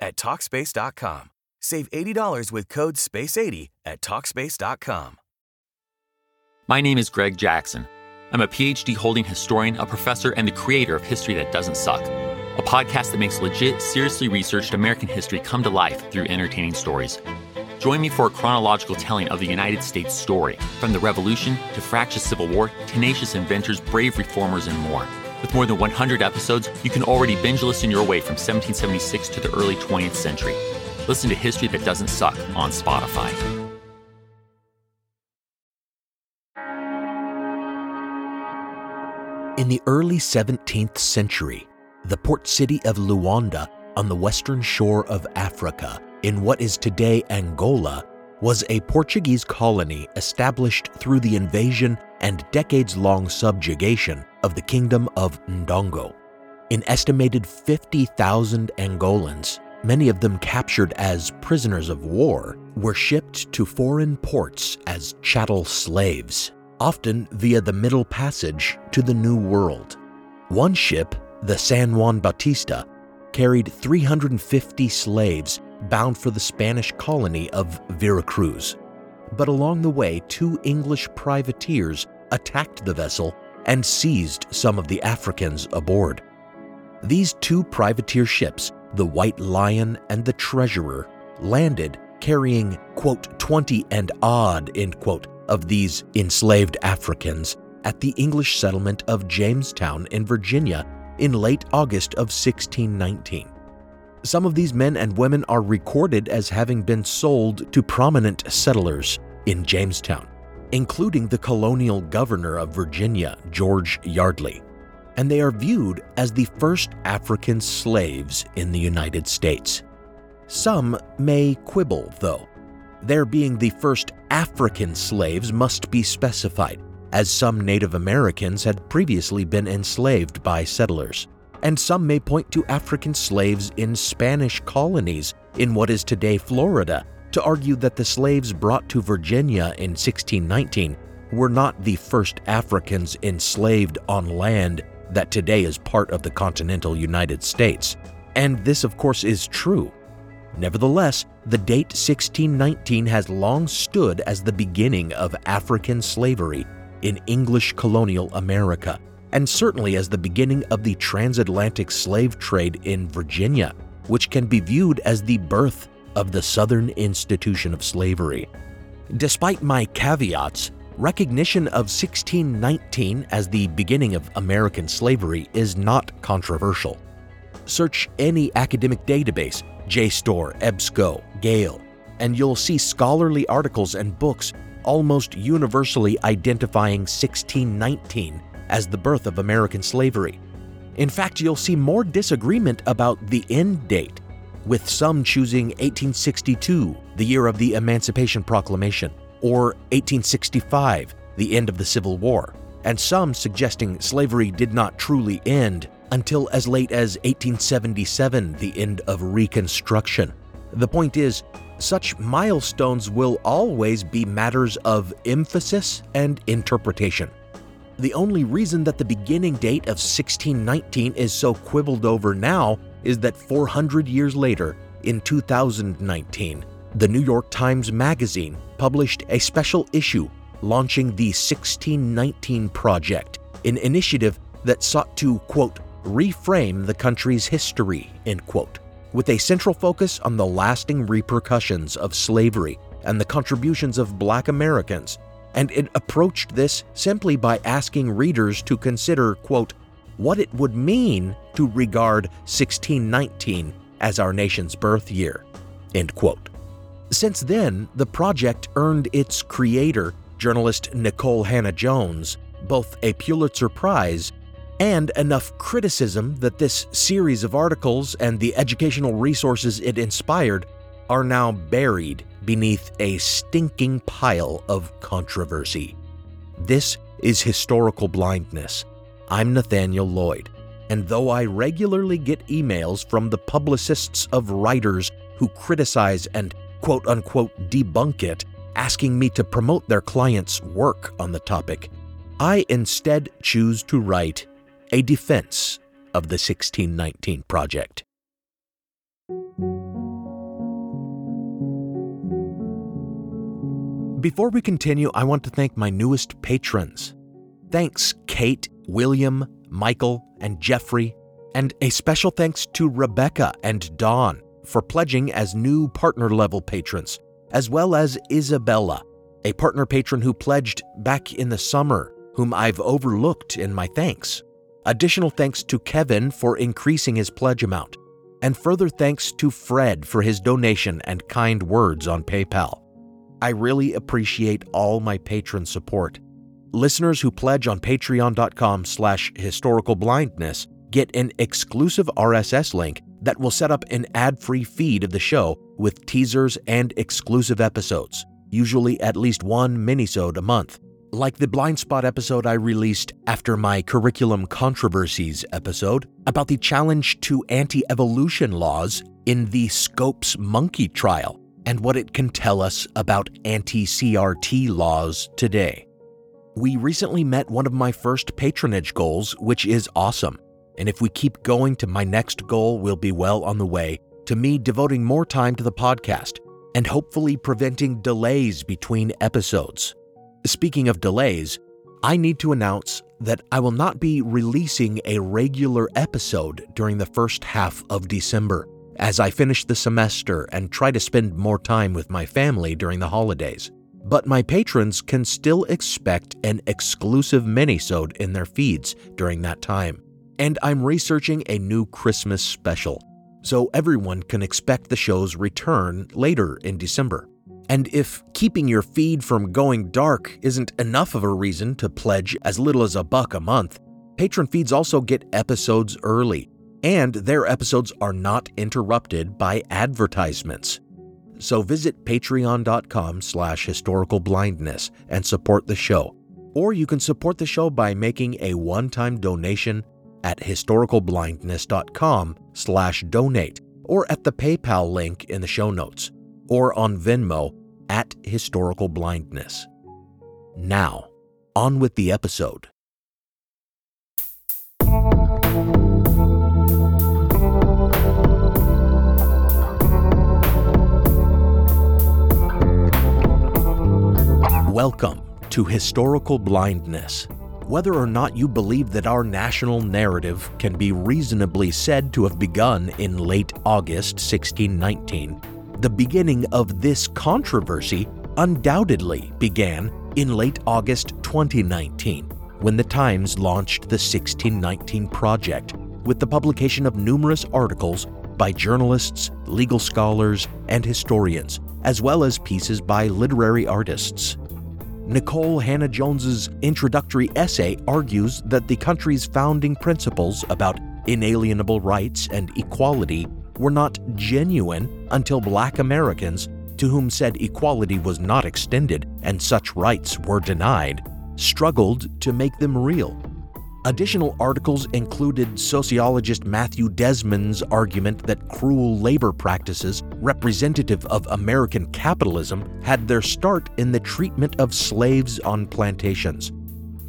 at Talkspace.com. Save $80 with code SPACE80 at Talkspace.com. My name is Greg Jackson. I'm a PhD holding historian, a professor, and the creator of History That Doesn't Suck, a podcast that makes legit, seriously researched American history come to life through entertaining stories. Join me for a chronological telling of the United States story, from the Revolution to fractious Civil War, tenacious inventors, brave reformers, and more. With more than 100 episodes, you can already binge listen your way from 1776 to the early 20th century. Listen to History That Doesn't Suck on Spotify. In the early 17th century, the port city of Luanda on the western shore of Africa, in what is today Angola, was a Portuguese colony established through the invasion and decades long subjugation of the Kingdom of Ndongo. An estimated 50,000 Angolans, many of them captured as prisoners of war, were shipped to foreign ports as chattel slaves often via the Middle Passage to the New World. One ship, the San Juan Bautista, carried 350 slaves bound for the Spanish colony of Veracruz. But along the way, two English privateers attacked the vessel and seized some of the Africans aboard. These two privateer ships, the White Lion and the Treasurer, landed carrying, quote, 20 and odd, end quote, of these enslaved Africans at the English settlement of Jamestown in Virginia in late August of 1619. Some of these men and women are recorded as having been sold to prominent settlers in Jamestown, including the colonial governor of Virginia, George Yardley, and they are viewed as the first African slaves in the United States. Some may quibble, though, their being the first African slaves must be specified, as some Native Americans had previously been enslaved by settlers. And some may point to African slaves in Spanish colonies in what is today Florida to argue that the slaves brought to Virginia in 1619 were not the first Africans enslaved on land that today is part of the continental United States. And this, of course, is true. Nevertheless, the date 1619 has long stood as the beginning of African slavery in English colonial America, and certainly as the beginning of the transatlantic slave trade in Virginia, which can be viewed as the birth of the Southern institution of slavery. Despite my caveats, recognition of 1619 as the beginning of American slavery is not controversial. Search any academic database JSTOR, EBSCO, Gale, and you'll see scholarly articles and books almost universally identifying 1619 as the birth of American slavery. In fact, you'll see more disagreement about the end date, with some choosing 1862, the year of the Emancipation Proclamation, or 1865, the end of the Civil War, and some suggesting slavery did not truly end until as late as 1877, the end of Reconstruction. The point is, such milestones will always be matters of emphasis and interpretation. The only reason that the beginning date of 1619 is so quibbled over now is that 400 years later, in 2019, the New York Times Magazine published a special issue launching the 1619 Project, an initiative that sought to, quote, reframe the country's history, end quote. with a central focus on the lasting repercussions of slavery and the contributions of black Americans, and it approached this simply by asking readers to consider, quote, what it would mean to regard 1619 as our nation's birth year, end quote. Since then, the project earned its creator, journalist Nikole Hannah-Jones, both a Pulitzer Prize and enough criticism that this series of articles and the educational resources it inspired are now buried beneath a stinking pile of controversy. This is historical blindness. I'm Nathaniel Lloyd, and though I regularly get emails from the publicists of writers who criticize and quote unquote debunk it, asking me to promote their clients' work on the topic, I instead choose to write a defense of the 1619 Project. Before we continue, I want to thank my newest patrons. Thanks, Kate, William, Michael, and Jeffrey, and a special thanks to Rebecca and Dawn for pledging as new partner level patrons, as well as Isabella, a partner patron who pledged back in the summer, whom I've overlooked in my thanks. Additional thanks to Kevin for increasing his pledge amount, and further thanks to Fred for his donation and kind words on PayPal. I really appreciate all my patron support. Listeners who pledge on patreon.com slash historicalblindness get an exclusive RSS link that will set up an ad-free feed of the show with teasers and exclusive episodes, usually at least one minisode a month like the blind spot episode I released after my curriculum controversies episode about the challenge to anti evolution laws in the Scopes monkey trial and what it can tell us about anti CRT laws today. We recently met one of my first patronage goals, which is awesome. And if we keep going to my next goal, we'll be well on the way to me devoting more time to the podcast and hopefully preventing delays between episodes. Speaking of delays, I need to announce that I will not be releasing a regular episode during the first half of December as I finish the semester and try to spend more time with my family during the holidays. But my patrons can still expect an exclusive minisode in their feeds during that time. And I'm researching a new Christmas special, so everyone can expect the show's return later in December. And if keeping your feed from going dark isn't enough of a reason to pledge as little as a buck a month, patron feeds also get episodes early, and their episodes are not interrupted by advertisements. So visit patreon.com slash historicalblindness and support the show. Or you can support the show by making a one-time donation at historicalblindness.com slash donate or at the PayPal link in the show notes or on Venmo at historicalblindness. Now, on with the episode. Welcome to Historical Blindness. Whether or not you believe that our national narrative can be reasonably said to have begun in late August 1619, the beginning of this controversy undoubtedly began in late August 2019 when the Times launched the 1619 Project with the publication of numerous articles by journalists, legal scholars, and historians, as well as pieces by literary artists. Nikole Hannah-Jones's introductory essay argues that the country's founding principles about inalienable rights and equality were not genuine until black Americans, to whom said equality was not extended and such rights were denied, struggled to make them real. Additional articles included sociologist Matthew Desmond's argument that cruel labor practices representative of American capitalism had their start in the treatment of slaves on plantations,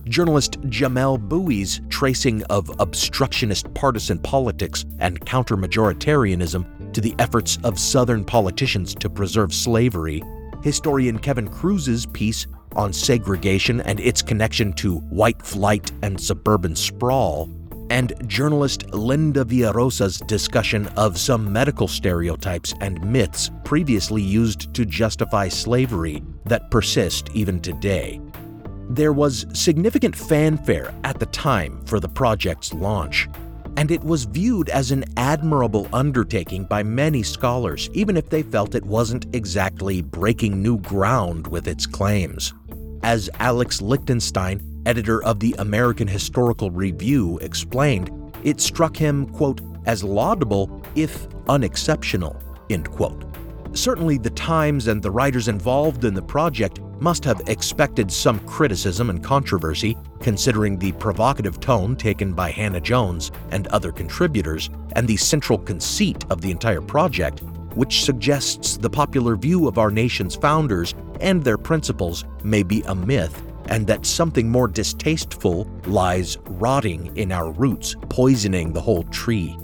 journalist Jamelle Bouie's tracing of obstructionist partisan politics and counter-majoritarianism to the efforts of Southern politicians to preserve slavery, historian Kevin Kruse's piece on segregation and its connection to white flight and suburban sprawl, and journalist Linda Villarosa's discussion of some medical stereotypes and myths previously used to justify slavery that persist even today. There was significant fanfare at the time for the project's launch, and it was viewed as an admirable undertaking by many scholars, even if they felt it wasn't exactly breaking new ground with its claims. As Alex Lichtenstein, editor of the American Historical Review, explained, it struck him, quote, as laudable if unexceptional, end quote. Certainly, the Times and the writers involved in the project must have expected some criticism and controversy, considering the provocative tone taken by Hannah Jones and other contributors, and the central conceit of the entire project, which suggests the popular view of our nation's founders and their principles may be a myth, and that something more distasteful lies rotting in our roots, poisoning the whole tree.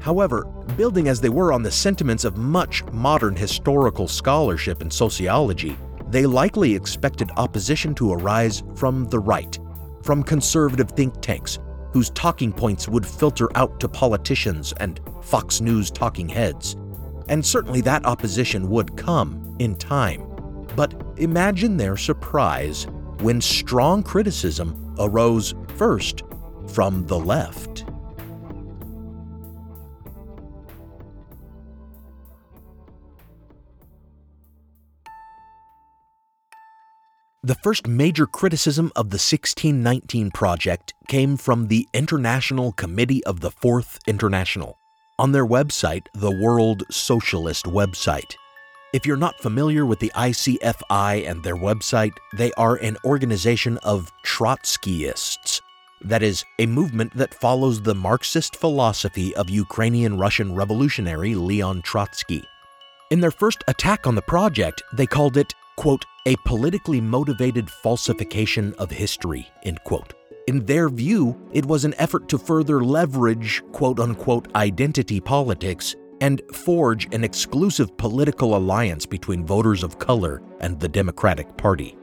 However, building as they were on the sentiments of much modern historical scholarship and sociology, they likely expected opposition to arise from the right, from conservative think tanks, whose talking points would filter out to politicians and Fox News talking heads. And certainly that opposition would come in time. But imagine their surprise when strong criticism arose first from the left. The first major criticism of the 1619 project came from the International Committee of the Fourth International on their website, the World Socialist website. If you're not familiar with the ICFI and their website, they are an organization of Trotskyists. That is, a movement that follows the Marxist philosophy of Ukrainian Russian revolutionary Leon Trotsky. In their first attack on the project, they called it quote, a politically motivated falsification of history, end quote. In their view, it was an effort to further leverage quote unquote identity politics and forge an exclusive political alliance between voters of color and the Democratic Party.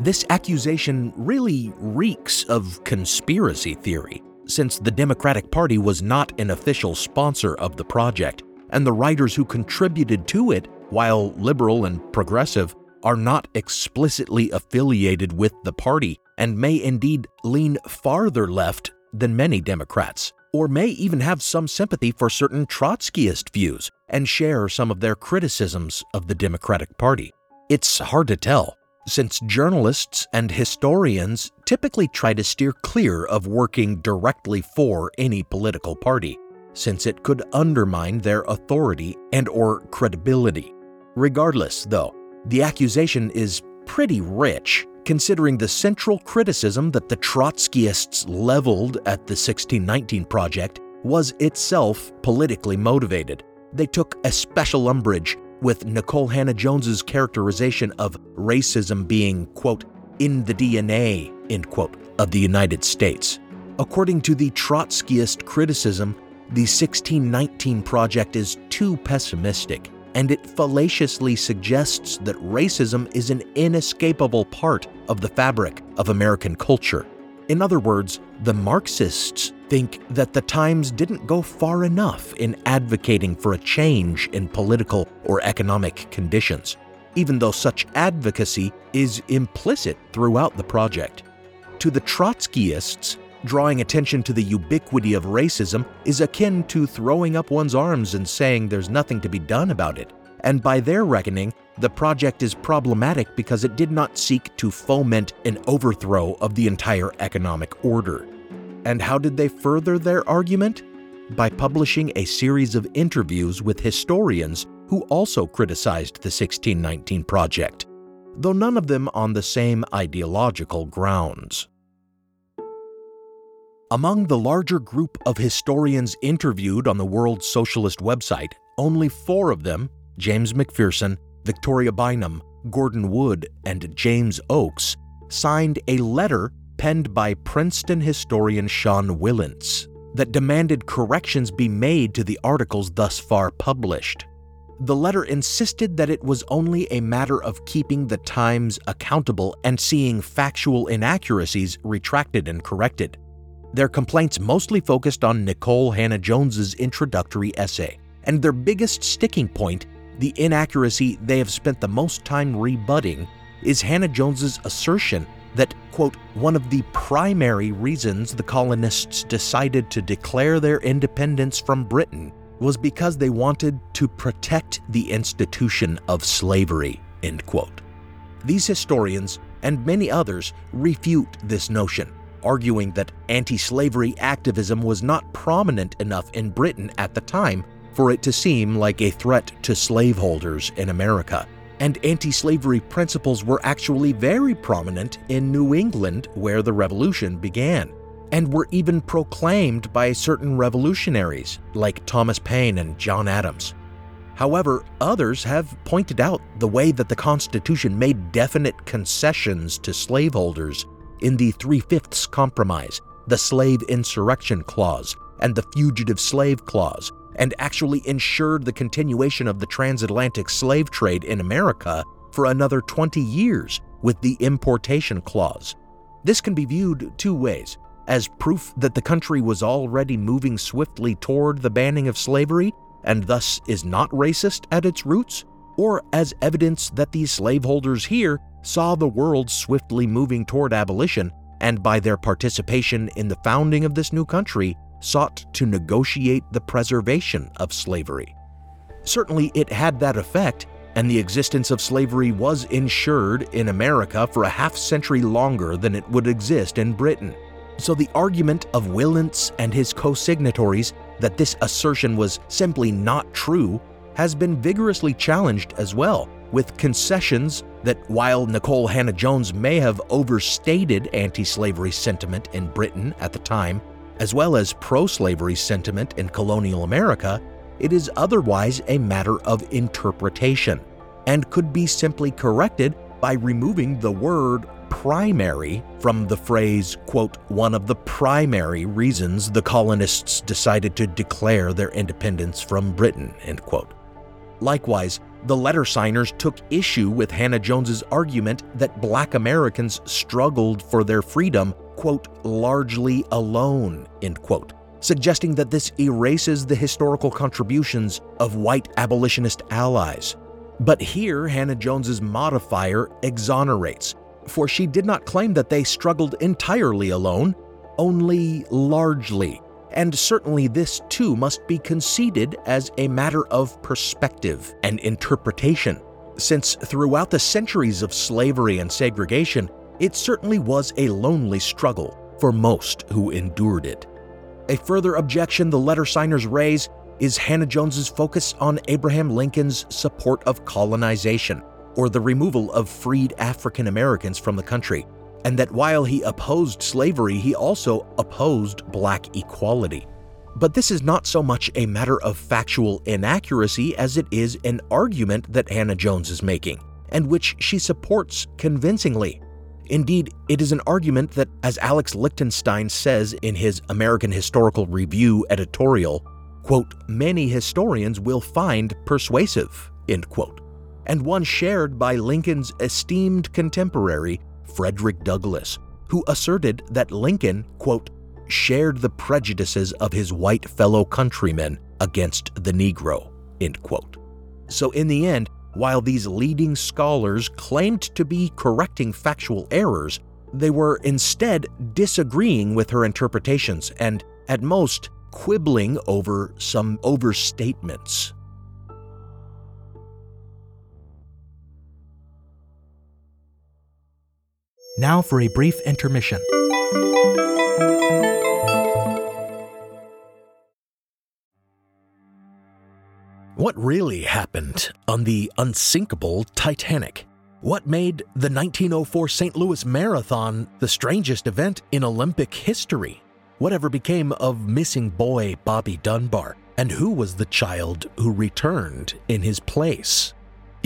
This accusation really reeks of conspiracy theory, since the Democratic Party was not an official sponsor of the project, and the writers who contributed to it, while liberal and progressive, are not explicitly affiliated with the party and may indeed lean farther left than many Democrats, or may even have some sympathy for certain Trotskyist views and share some of their criticisms of the Democratic Party. It's hard to tell, since journalists and historians typically try to steer clear of working directly for any political party, since it could undermine their authority and or credibility. Regardless, though, the accusation is pretty rich, considering the central criticism that the Trotskyists leveled at the 1619 Project was itself politically motivated. They took a special umbrage with Nikole Hannah Jones's characterization of racism being, quote, in the DNA, end quote, of the United States. According to the Trotskyist criticism, the 1619 Project is too pessimistic and it fallaciously suggests that racism is an inescapable part of the fabric of American culture. In other words, the Marxists think that the Times didn't go far enough in advocating for a change in political or economic conditions, even though such advocacy is implicit throughout the project. To the Trotskyists, drawing attention to the ubiquity of racism is akin to throwing up one's arms and saying there's nothing to be done about it. And by their reckoning, the project is problematic because it did not seek to foment an overthrow of the entire economic order. And how did they further their argument? By publishing a series of interviews with historians who also criticized the 1619 project, though none of them on the same ideological grounds. Among the larger group of historians interviewed on the World Socialist website, only four of them James McPherson, Victoria Bynum, Gordon Wood, and James Oakes signed a letter penned by Princeton historian Sean Wilentz that demanded corrections be made to the articles thus far published. The letter insisted that it was only a matter of keeping the Times accountable and seeing factual inaccuracies retracted and corrected. Their complaints mostly focused on Nikole Hannah Jones's introductory essay, and their biggest sticking point, the inaccuracy they have spent the most time rebutting, is Hannah Jones's assertion that, quote, one of the primary reasons the colonists decided to declare their independence from Britain was because they wanted to protect the institution of slavery, end quote. These historians and many others refute this notion, arguing that anti slavery activism was not prominent enough in Britain at the time for it to seem like a threat to slaveholders in America. And anti slavery principles were actually very prominent in New England, where the Revolution began, and were even proclaimed by certain revolutionaries like Thomas Paine and John Adams. However, others have pointed out the way that the Constitution made definite concessions to slaveholders in the Three Fifths Compromise, the Slave Insurrection Clause, and the Fugitive Slave Clause, and actually ensured the continuation of the transatlantic slave trade in America for another 20 years with the Importation Clause. This can be viewed two ways as proof that the country was already moving swiftly toward the banning of slavery and thus is not racist at its roots, or as evidence that these slaveholders here saw the world swiftly moving toward abolition and by their participation in the founding of this new country sought to negotiate the preservation of slavery. Certainly, it had that effect, and the existence of slavery was ensured in America for a half century longer than it would exist in Britain. So the argument of Wilentz and his co signatories that this assertion was simply not true has been vigorously challenged as well, with concessions that while Nikole Hannah Jones may have overstated anti slavery sentiment in Britain at the time, as well as pro slavery sentiment in colonial America, it is otherwise a matter of interpretation and could be simply corrected by removing the word primary from the phrase, quote, one of the primary reasons the colonists decided to declare their independence from Britain, end quote. Likewise, the letter signers took issue with Hannah Jones's argument that black Americans struggled for their freedom, quote, largely alone, end quote, suggesting that this erases the historical contributions of white abolitionist allies. But here, Hannah Jones's modifier exonerates, for she did not claim that they struggled entirely alone, only largely. And certainly this too must be conceded as a matter of perspective and interpretation, since throughout the centuries of slavery and segregation, it certainly was a lonely struggle for most who endured it. A further objection the letter signers raise is Hannah Jones's focus on Abraham Lincoln's support of colonization or the removal of freed African Americans from the country, and that while he opposed slavery, he also opposed black equality. But this is not so much a matter of factual inaccuracy as it is an argument that Hannah Jones is making, and which she supports convincingly. Indeed, it is an argument that, as Alex Lichtenstein says in his American Historical Review editorial, quote, many historians will find persuasive, end quote and one shared by Lincoln's esteemed contemporary, Frederick Douglass, who asserted that Lincoln, quote, shared the prejudices of his white fellow countrymen against the Negro, end quote. So, in the end, while these leading scholars claimed to be correcting factual errors, they were instead disagreeing with her interpretations and, at most, quibbling over some overstatements. Now for a brief intermission. What really happened on the unsinkable Titanic? What made the 1904 St. Louis Marathon the strangest event in Olympic history? Whatever became of missing boy Bobby Dunbar? And who was the child who returned in his place?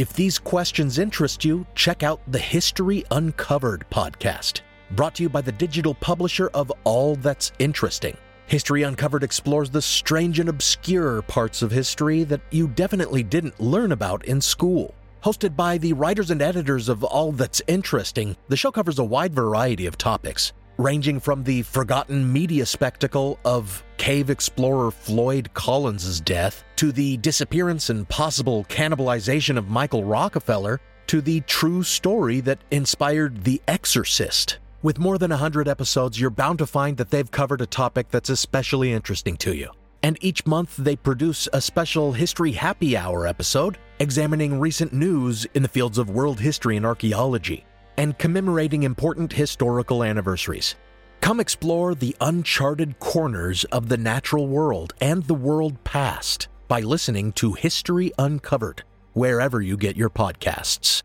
If these questions interest you, check out the History Uncovered podcast, brought to you by the digital publisher of All That's Interesting. History Uncovered explores the strange and obscure parts of history that you definitely didn't learn about in school. Hosted by the writers and editors of All That's Interesting, the show covers a wide variety of topics ranging from the forgotten media spectacle of cave explorer Floyd Collins's death to the disappearance and possible cannibalization of Michael Rockefeller to the true story that inspired The Exorcist. With more than 100 episodes, you're bound to find that they've covered a topic that's especially interesting to you. And each month, they produce a special History Happy Hour episode examining recent news in the fields of world history and archaeology and commemorating important historical anniversaries. Come explore the uncharted corners of the natural world and the world past by listening to History Uncovered, wherever you get your podcasts.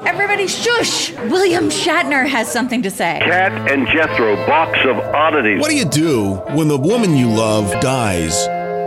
Everybody shush! William Shatner has something to say. Kat and Jethro, box of oddities. What do you do when the woman you love dies?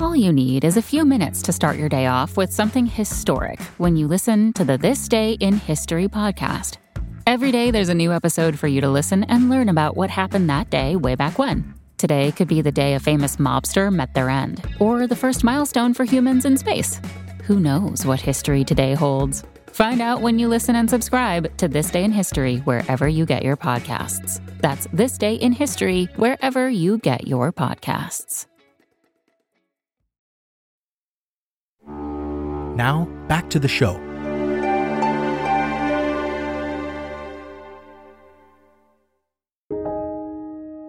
All you need is a few minutes to start your day off with something historic when you listen to the This Day in History podcast. Every day, there's a new episode for you to listen and learn about what happened that day way back when. Today could be the day a famous mobster met their end, or the first milestone for humans in space. Who knows what history today holds? Find out when you listen and subscribe to This Day in History wherever you get your podcasts. That's This Day in History wherever you get your podcasts. Now, back to the show.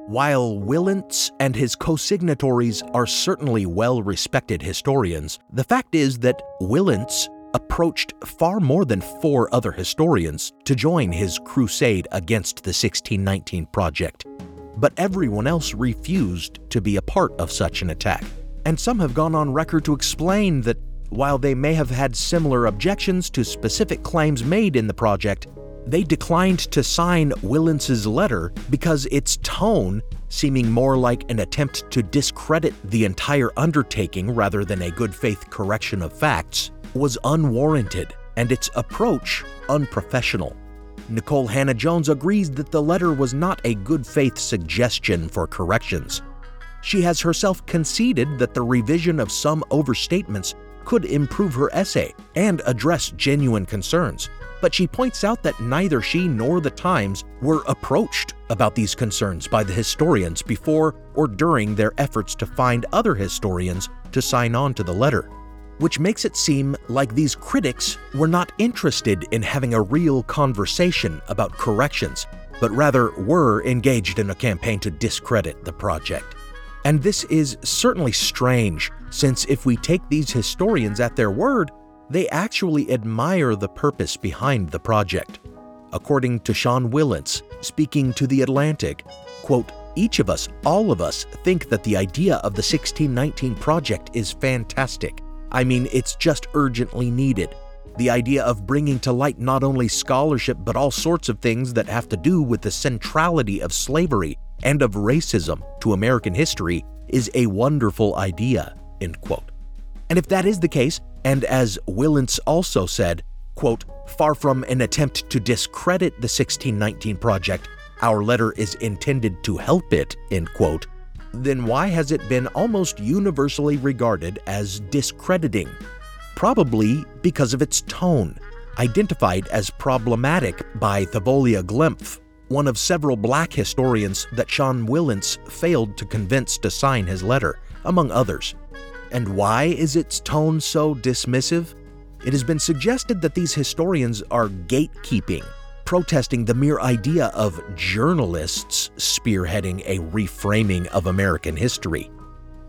While Wilentz and his co-signatories are certainly well-respected historians, the fact is that Wilentz approached far more than four other historians to join his crusade against the 1619 project. But everyone else refused to be a part of such an attack. And some have gone on record to explain that while they may have had similar objections to specific claims made in the project, they declined to sign Wilentz's letter because its tone, seeming more like an attempt to discredit the entire undertaking rather than a good faith correction of facts, was unwarranted and its approach unprofessional. Nikole Hannah Jones agrees that the letter was not a good faith suggestion for corrections. She has herself conceded that the revision of some overstatements could improve her essay and address genuine concerns, but she points out that neither she nor the Times were approached about these concerns by the historians before or during their efforts to find other historians to sign on to the letter, which makes it seem like these critics were not interested in having a real conversation about corrections, but rather were engaged in a campaign to discredit the project. And this is certainly strange, since if we take these historians at their word, they actually admire the purpose behind the project. According to Sean Wilentz, speaking to The Atlantic, quote, each of us, all of us, think that the idea of the 1619 project is fantastic. I mean, it's just urgently needed. The idea of bringing to light not only scholarship but all sorts of things that have to do with the centrality of slavery and of racism to American history is a wonderful idea. End quote. And if that is the case, and as Wilentz also said, quote, far from an attempt to discredit the 1619 project, our letter is intended to help it, end quote, then why has it been almost universally regarded as discrediting? Probably because of its tone, identified as problematic by Thavolia Glymph, one of several black historians that Sean Wilentz failed to convince to sign his letter, among others. And why is its tone so dismissive? It has been suggested that these historians are gatekeeping, protesting the mere idea of journalists spearheading a reframing of American history.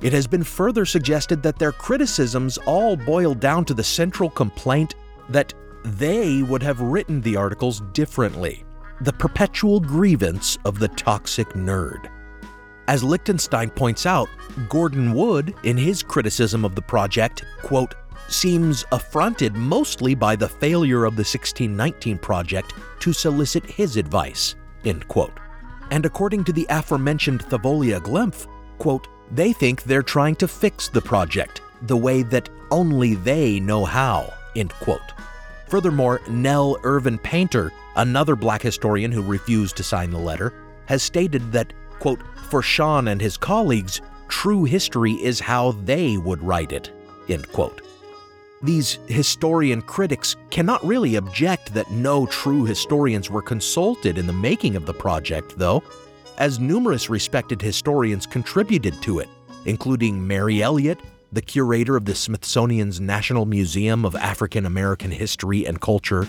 it has been further suggested that their criticisms all boil down to the central complaint that they would have written the articles differently, the perpetual grievance of the toxic nerd. As Lichtenstein points out, Gordon Wood, in his criticism of the project, quote, seems affronted mostly by the failure of the 1619 project to solicit his advice, end quote. And according to the aforementioned Thavolia Glymph, quote, they think they're trying to fix the project the way that only they know how, end quote. Furthermore, Nell Irvin Painter, another black historian who refused to sign the letter, has stated that, quote, for Sean and his colleagues, true history is how they would write it, end quote. These historian critics cannot really object that no true historians were consulted in the making of the project, though, as numerous respected historians contributed to it, including Mary Elliott, the curator of the Smithsonian's National Museum of African American History and Culture,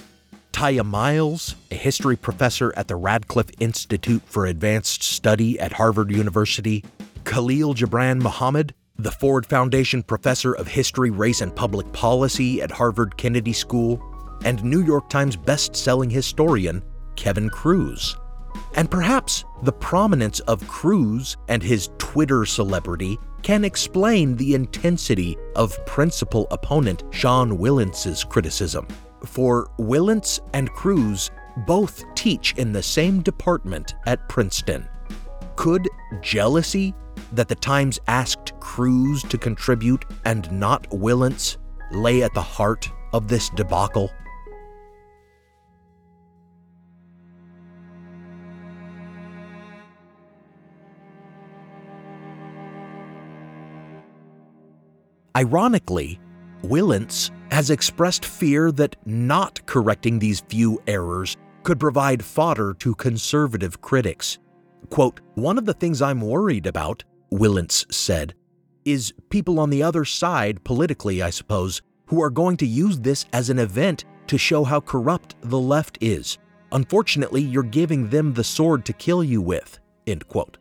Tiya Miles, a history professor at the Radcliffe Institute for Advanced Study at Harvard University, Khalil Gibran Muhammad, the Ford Foundation Professor of History, Race, and Public Policy at Harvard Kennedy School, and New York Times best-selling historian Kevin Kruse. And perhaps the prominence of Kruse and his Twitter celebrity can explain the intensity of principal opponent Sean Wilentz's criticism. For Wilentz and Kruse both teach in the same department at Princeton. Could jealousy that the Times asked Kruse to contribute and not Wilentz lay at the heart of this debacle? Ironically, Wilentz has expressed fear that not correcting these few errors could provide fodder to conservative critics. Quote, One of the things I'm worried about, Wilentz said, is people on the other side, politically, I suppose, who are going to use this as an event to show how corrupt the left is. Unfortunately, you're giving them the sword to kill you with. End quote.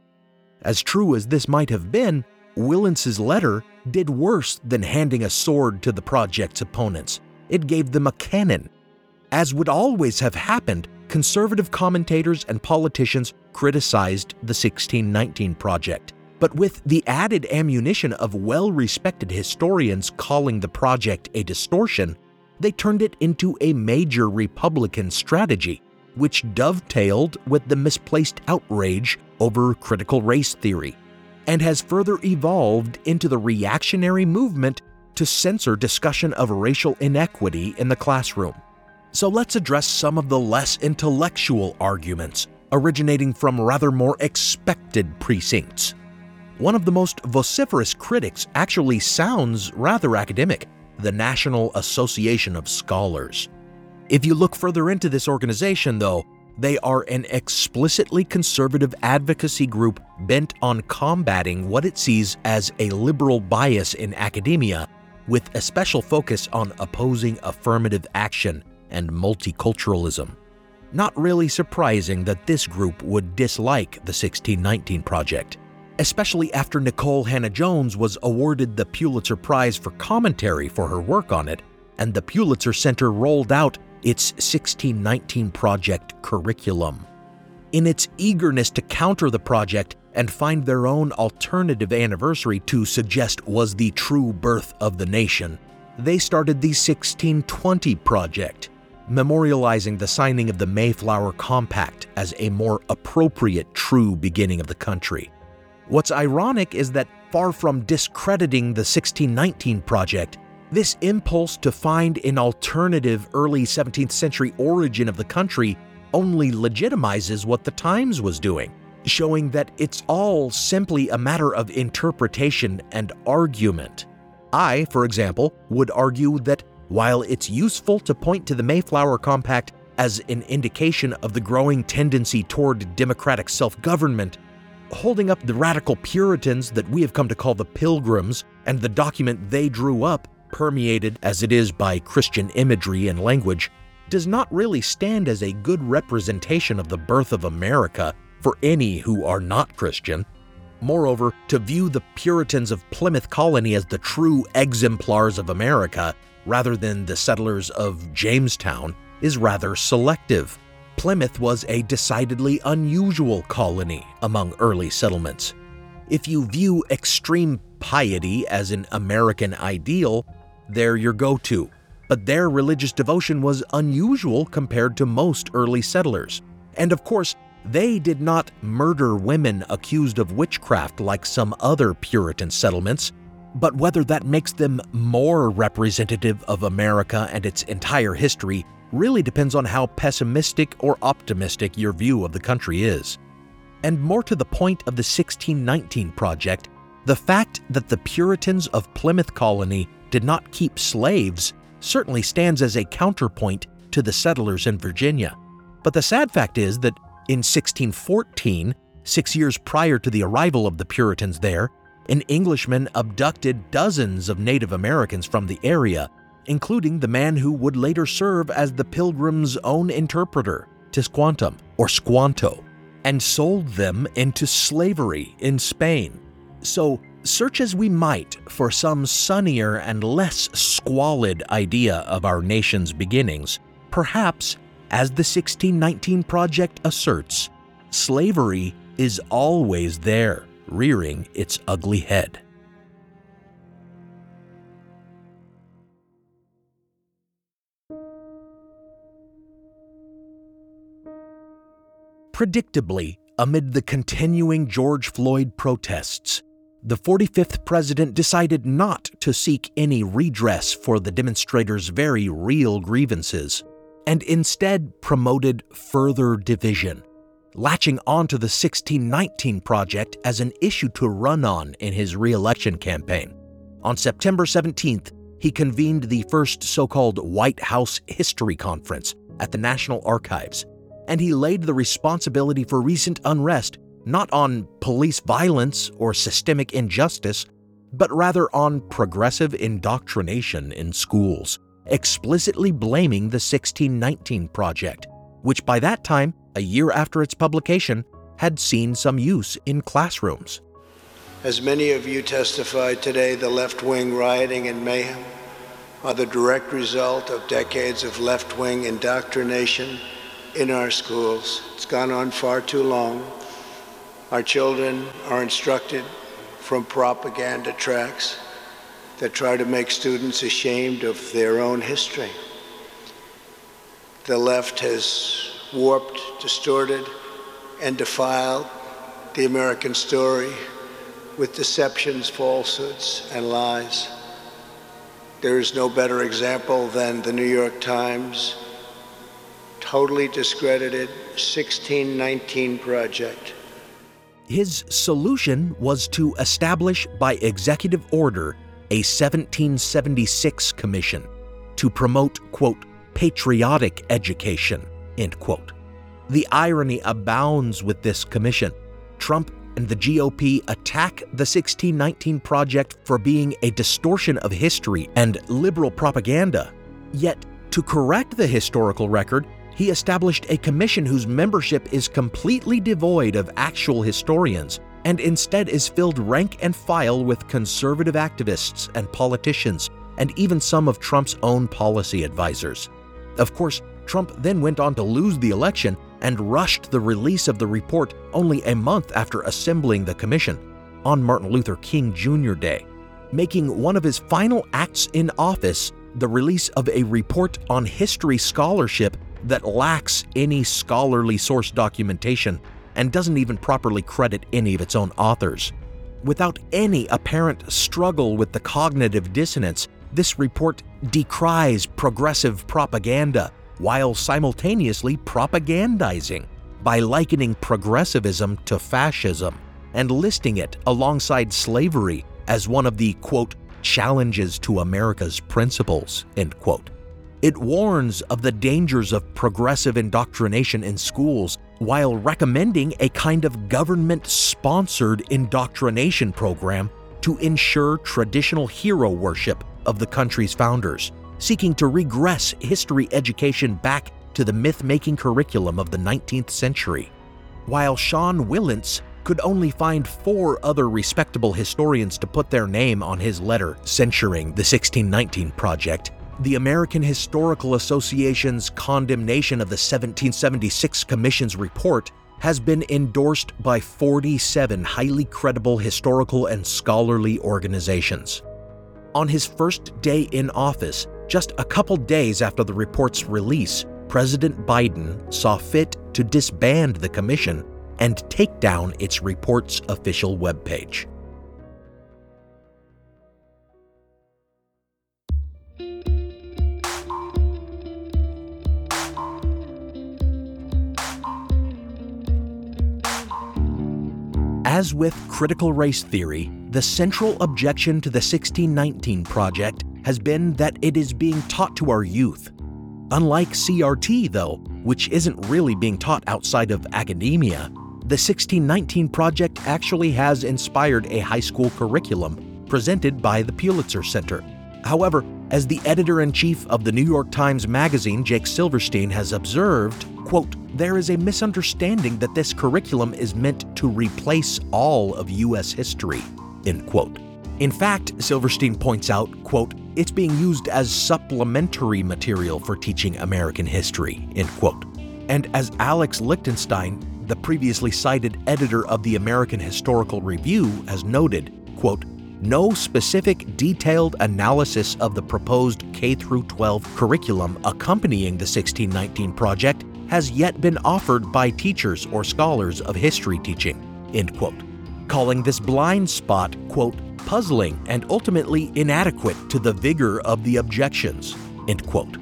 As true as this might have been, Wilentz's letter did worse than handing a sword to the project's opponents. It gave them a cannon. As would always have happened, conservative commentators and politicians criticized the 1619 project. But with the added ammunition of well respected historians calling the project a distortion, they turned it into a major Republican strategy, which dovetailed with the misplaced outrage over critical race theory and has further evolved into the reactionary movement to censor discussion of racial inequity in the classroom. So let's address some of the less intellectual arguments originating from rather more expected precincts. One of the most vociferous critics actually sounds rather academic the National Association of Scholars. If you look further into this organization, though, they are an explicitly conservative advocacy group bent on combating what it sees as a liberal bias in academia, with a special focus on opposing affirmative action and multiculturalism. Not really surprising that this group would dislike the 1619 Project, especially after Nikole Hannah-Jones was awarded the Pulitzer Prize for commentary for her work on it, and the Pulitzer Center rolled out its 1619 Project curriculum. In its eagerness to counter the project and find their own alternative anniversary to suggest was the true birth of the nation, they started the 1620 Project, memorializing the signing of the Mayflower Compact as a more appropriate true beginning of the country. What's ironic is that far from discrediting the 1619 Project, this impulse to find an alternative early 17th century origin of the country only legitimizes what the Times was doing, showing that it's all simply a matter of interpretation and argument. I, for example, would argue that while it's useful to point to the Mayflower Compact as an indication of the growing tendency toward democratic self government, holding up the radical Puritans that we have come to call the Pilgrims and the document they drew up permeated as it is by Christian imagery and language, does not really stand as a good representation of the birth of America for any who are not Christian. Moreover, to view the Puritans of Plymouth Colony as the true exemplars of America rather than the settlers of Jamestown is rather selective. Plymouth was a decidedly unusual colony among early settlements. If you view extreme piety as an American ideal, they're your go to. But their religious devotion was unusual compared to most early settlers. And of course, they did not murder women accused of witchcraft like some other Puritan settlements, but whether that makes them more representative of America and its entire history really depends on how pessimistic or optimistic your view of the country is. And more to the point of the 1619 Project, the fact that the Puritans of Plymouth Colony did not keep slaves certainly stands as a counterpoint to the settlers in Virginia. But the sad fact is that in 1614, six years prior to the arrival of the Puritans there, an Englishman abducted dozens of Native Americans from the area, including the man who would later serve as the Pilgrims' own interpreter, Tisquantum, or Squanto, and sold them into slavery in Spain. So, search as we might for some sunnier and less squalid idea of our nation's beginnings, perhaps as the 1619 Project asserts, slavery is always there, rearing its ugly head. Predictably, amid the continuing George Floyd protests, the 45th president decided not to seek any redress for the demonstrators' very real grievances and instead promoted further division, latching onto the 1619 Project as an issue to run on in his re election campaign. On September 17th, he convened the first so called White House History Conference at the National Archives, and he laid the responsibility for recent unrest not on police violence or systemic injustice, but rather on progressive indoctrination in schools explicitly blaming the 1619 Project, which by that time, a year after its publication, had seen some use in classrooms. As many of you testified today, the left wing rioting and mayhem are the direct result of decades of left wing indoctrination in our schools. It's gone on far too long. Our children are instructed from propaganda tracks that try to make students ashamed of their own history. The left has warped, distorted, and defiled the American story with deceptions, falsehoods, and lies. There is no better example than the New York Times totally discredited 1619 project. His solution was to establish by executive order a 1776 commission to promote, quote, patriotic education, end quote. The irony abounds with this commission. Trump and the GOP attack the 1619 Project for being a distortion of history and liberal propaganda. Yet, to correct the historical record, he established a commission whose membership is completely devoid of actual historians and instead is filled rank and file with conservative activists and politicians, and even some of Trump's own policy advisors. Of course, Trump then went on to lose the election and rushed the release of the report only a month after assembling the commission on Martin Luther King Jr. Day, making one of his final acts in office the release of a report on history scholarship that lacks any scholarly source documentation and doesn't even properly credit any of its own authors. Without any apparent struggle with the cognitive dissonance, this report decries progressive propaganda while simultaneously propagandizing by likening progressivism to fascism and listing it alongside slavery as one of the quote challenges to America's principles end quote. It warns of the dangers of progressive indoctrination in schools while recommending a kind of government sponsored indoctrination program to ensure traditional hero worship of the country's founders, seeking to regress history education back to the myth making curriculum of the 19th century. While Sean Wilentz could only find four other respectable historians to put their name on his letter censuring the 1619 project, the American Historical Association's condemnation of the 1776 Commission's report has been endorsed by 47 highly credible historical and scholarly organizations. On his first day in office, just a couple days after the report's release, President Biden saw fit to disband the commission and take down its report's official webpage. As with critical race theory, the central objection to the 1619 Project has been that it is being taught to our youth. Unlike CRT, though, which isn't really being taught outside of academia, the 1619 Project actually has inspired a high school curriculum presented by the Pulitzer Center. However, as the editor in chief of the New York Times Magazine, Jake Silverstein, has observed, quote, there is a misunderstanding that this curriculum is meant to replace all of U.S. history, end quote. In fact, Silverstein points out, quote, it's being used as supplementary material for teaching American history, end quote. And as Alex Lichtenstein, the previously cited editor of the American Historical Review, has noted, quote, no specific detailed analysis of the proposed K 12 curriculum accompanying the 1619 project has yet been offered by teachers or scholars of history teaching, end quote. Calling this blind spot, quote, puzzling and ultimately inadequate to the vigor of the objections, end quote.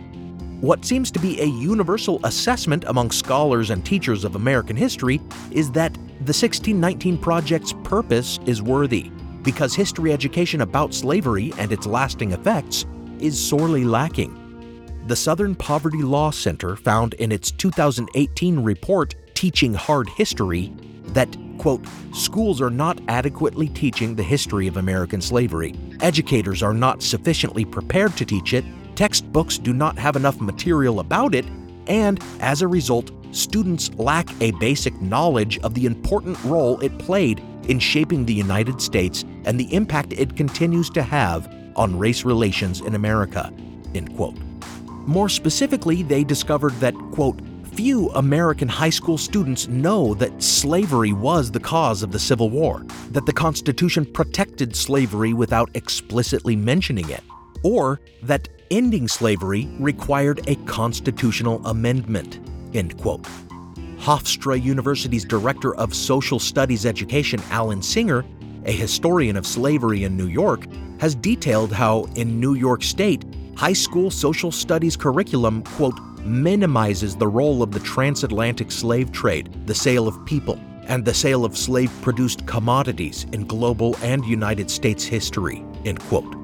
What seems to be a universal assessment among scholars and teachers of American history is that the 1619 Project's purpose is worthy, because history education about slavery and its lasting effects is sorely lacking. The Southern Poverty Law Center found in its 2018 report, Teaching Hard History, that, quote, schools are not adequately teaching the history of American slavery. Educators are not sufficiently prepared to teach it, textbooks do not have enough material about it, and as a result, students lack a basic knowledge of the important role it played in shaping the United States and the impact it continues to have on race relations in America. End quote. More specifically, they discovered that, quote, few American high school students know that slavery was the cause of the Civil War, that the Constitution protected slavery without explicitly mentioning it, or that ending slavery required a constitutional amendment. End quote. Hofstra University's Director of Social Studies Education, Alan Singer, a historian of slavery in New York, has detailed how in New York State, high school social studies curriculum, quote, minimizes the role of the transatlantic slave trade, the sale of people, and the sale of slave produced commodities in global and United States history, end quote.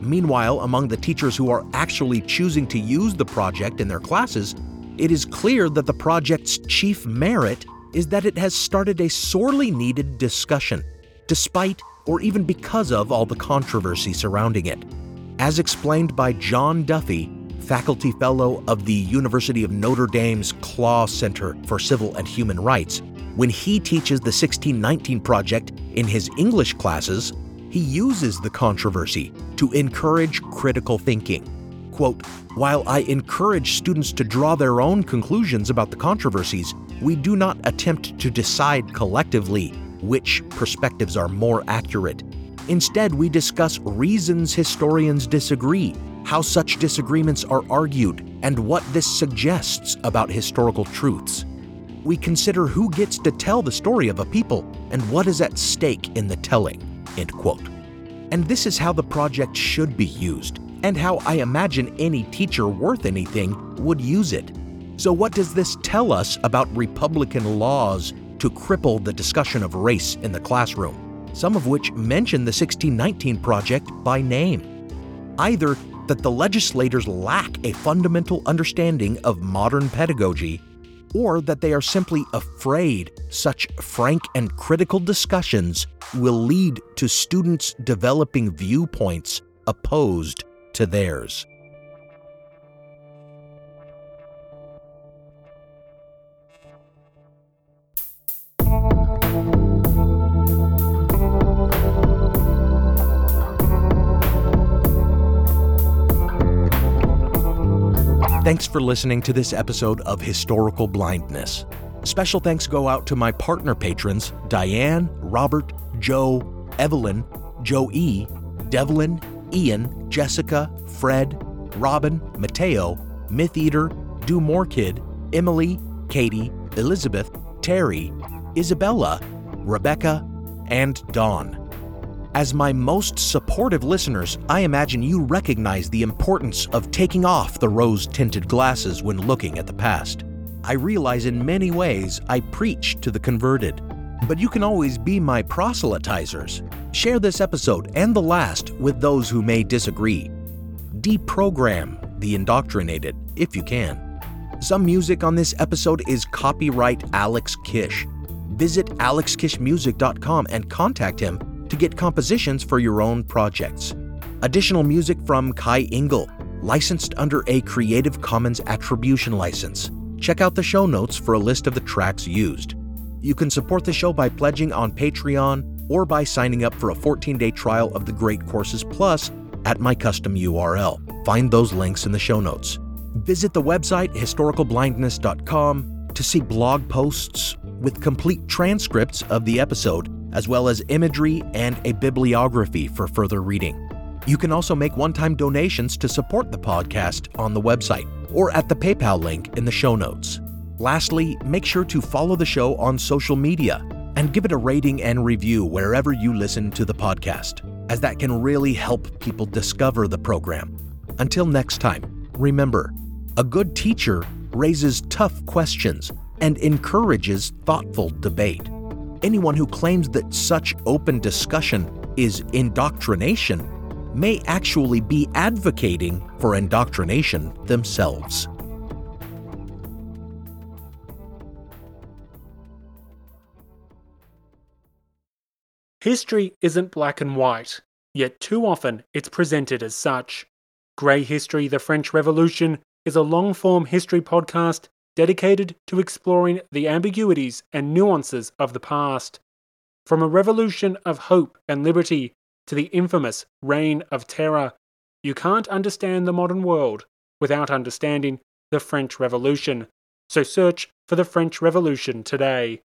Meanwhile, among the teachers who are actually choosing to use the project in their classes, it is clear that the project's chief merit is that it has started a sorely needed discussion, despite or even because of all the controversy surrounding it as explained by John Duffy, faculty fellow of the University of Notre Dame's Klau Center for Civil and Human Rights. When he teaches the 1619 Project in his English classes, he uses the controversy to encourage critical thinking. Quote, While I encourage students to draw their own conclusions about the controversies, we do not attempt to decide collectively which perspectives are more accurate Instead, we discuss reasons historians disagree, how such disagreements are argued, and what this suggests about historical truths. We consider who gets to tell the story of a people and what is at stake in the telling. End quote. And this is how the project should be used, and how I imagine any teacher worth anything would use it. So, what does this tell us about Republican laws to cripple the discussion of race in the classroom? some of which mention the 1619 Project by name. Either that the legislators lack a fundamental understanding of modern pedagogy, or that they are simply afraid such frank and critical discussions will lead to students developing viewpoints opposed to theirs. Thanks for listening to this episode of Historical Blindness. Special thanks go out to my partner patrons Diane, Robert, Joe, Evelyn, Joe E., Devlin, Ian, Jessica, Fred, Robin, Mateo, Myth Eater, Do More Kid, Emily, Katie, Elizabeth, Terry, Isabella, Rebecca, and Dawn. As my most supportive listeners, I imagine you recognize the importance of taking off the rose tinted glasses when looking at the past. I realize in many ways I preach to the converted, but you can always be my proselytizers. Share this episode and the last with those who may disagree. Deprogram the indoctrinated if you can. Some music on this episode is copyright Alex Kish. Visit alexkishmusic.com and contact him to get compositions for your own projects. Additional music from Kai Engel, licensed under a Creative Commons Attribution license. Check out the show notes for a list of the tracks used. You can support the show by pledging on Patreon or by signing up for a 14 day trial of the Great Courses Plus at my custom URL. Find those links in the show notes. Visit the website historicalblindness.com to see blog posts with complete transcripts of the episode as well as imagery and a bibliography for further reading. You can also make one time donations to support the podcast on the website or at the PayPal link in the show notes. Lastly, make sure to follow the show on social media and give it a rating and review wherever you listen to the podcast, as that can really help people discover the program. Until next time, remember a good teacher raises tough questions and encourages thoughtful debate anyone who claims that such open discussion is indoctrination may actually be advocating for indoctrination themselves. History isn't black and white, yet too often it's presented as such. Grey History The French Revolution is a long form history podcast dedicated to exploring the ambiguities and nuances of the past. From a revolution of hope and liberty to the infamous Reign of Terror, you can't understand the modern world without understanding the French Revolution. So search for the French Revolution today.